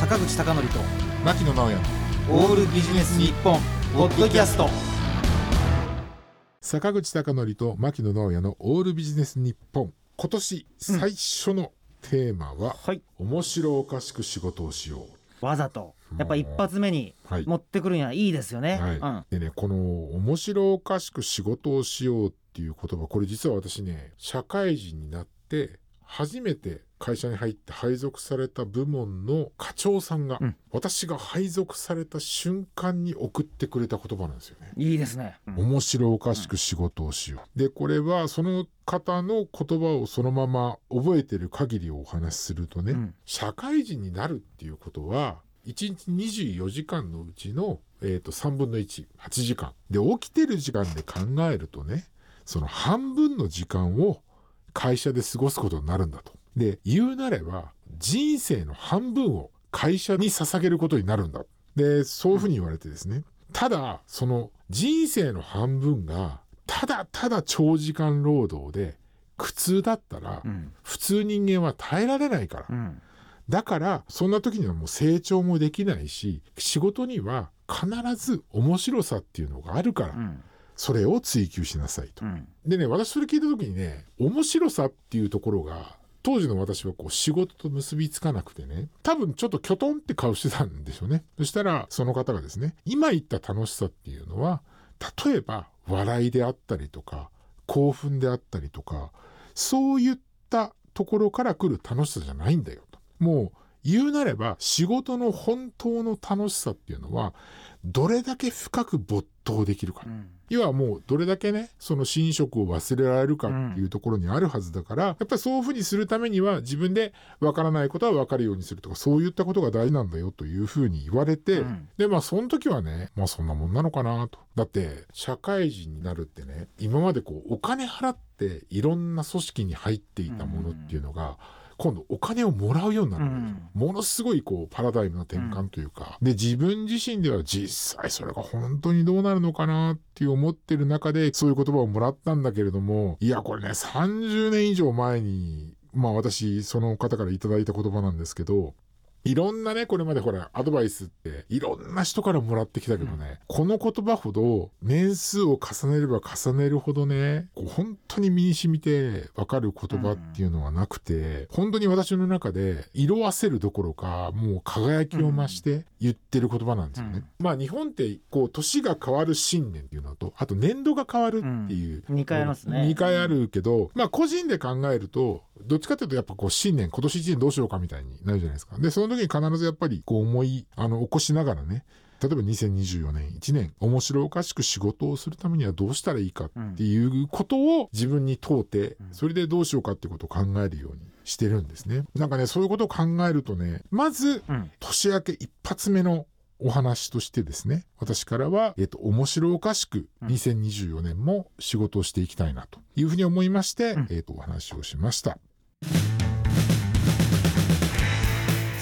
口貴教と牧野直哉オールビジネス日本ポッドキャスト。坂口孝則と牧野直哉のオールビジネス日本。今年最初のテーマは、はい。面白おかしく仕事をしよわざと。やっぱ一発目にうはい。持ってくるにはいいですよね、はい。うん。でねこの「面白おかしく仕事をしよう」っていう言葉これ実は私ね社会人になって初めて会社に入って配属された部門の課長さんが、うん。私が配属された瞬間に送ってくれた言葉なんですよね。いいですね、うん。面白おかしく仕事をしよう。でこれはその方の言葉をそのまま覚えてる限りをお話しするとね、うん。社会人になるっていうことは1日24時間のうちの、えー、と3分の18時間。で起きてる時間で考えるとねその半分の時間を会社で過ごすことになるんだと。で言うなれば人生の半分を会社に捧げることになるんだ。でそういうふうに言われてですねただその人生の半分がただただ長時間労働で苦痛だったら、うん普通人間は耐えられないから。うんだからそんな時にはもう成長もできないし仕事には必ず面白さっていうのがあるから、うんそれを追求しなさいと。うん。でね私それ聞いた時にね面白さっていうところが当時の私はこう仕事と結びつかなくてね多分ちょっときょとんって顔してたんでしょうね。そしたらその方がですね今言った楽しさっていうのは例えば笑いであったりとか興奮であったりとかそういったところから来る楽しさじゃないんだよと。もう言うなれば仕事の本当の楽しさっていうのはどれだけ深く没頭できるか。うん。要はもうどれだけねその寝食を忘れられるかっていうところにあるはずだから、やっぱりそういうふうにするためには自分でわからないことは分かるようにするとかそういったことが大事なんだよというふうに言われて、うん。でまあその時はねまあそんなもんなのかなと。だって社会人になるってね今までこうお金払っていろんな組織に入っていたものっていうのが、今度お金をもらうようになるんですよ、ものすごいこうパラダイムの転換というか、で自分自身では実際それが本当にどうなるのかなっていう思ってる中でそういう言葉をもらったんだけれどもいやこれね30年以上前にまあ私その方からいただいた言葉なんですけどいろんなね、これまでほら、アドバイスって、いろんな人からもらってきたけどね、この言葉ほど、年数を重ねれば重ねるほどね、こう本当に身に染みてわかる言葉っていうのはなくて、本当に私の中で、色あせるどころか、もう輝きを増して言ってる言葉なんですよね。まあ日本って、こう、年が変わる新年っていうのと、あと年度が変わるっていう、うん。二回ありますね。2回あるけど、まあ個人で考えると、どっちかというとやっぱこう新年、今年1年どうしようかみたいになるじゃないですか。で、その時に必ずやっぱりこう思い、あの、起こしながらね、例えば2024年1年、面白おかしく仕事をするためにはどうしたらいいかっていうことを自分に問うて、それでどうしようかっていうことを考えるようにしてるんですね。なんかね、そういうことを考えるとね、まず、うん年明け一発目のお話としてですね、私からは、えっと、面白おかしく2024年も仕事をしていきたいなというふうに思いまして、うんえっと、お話をしました。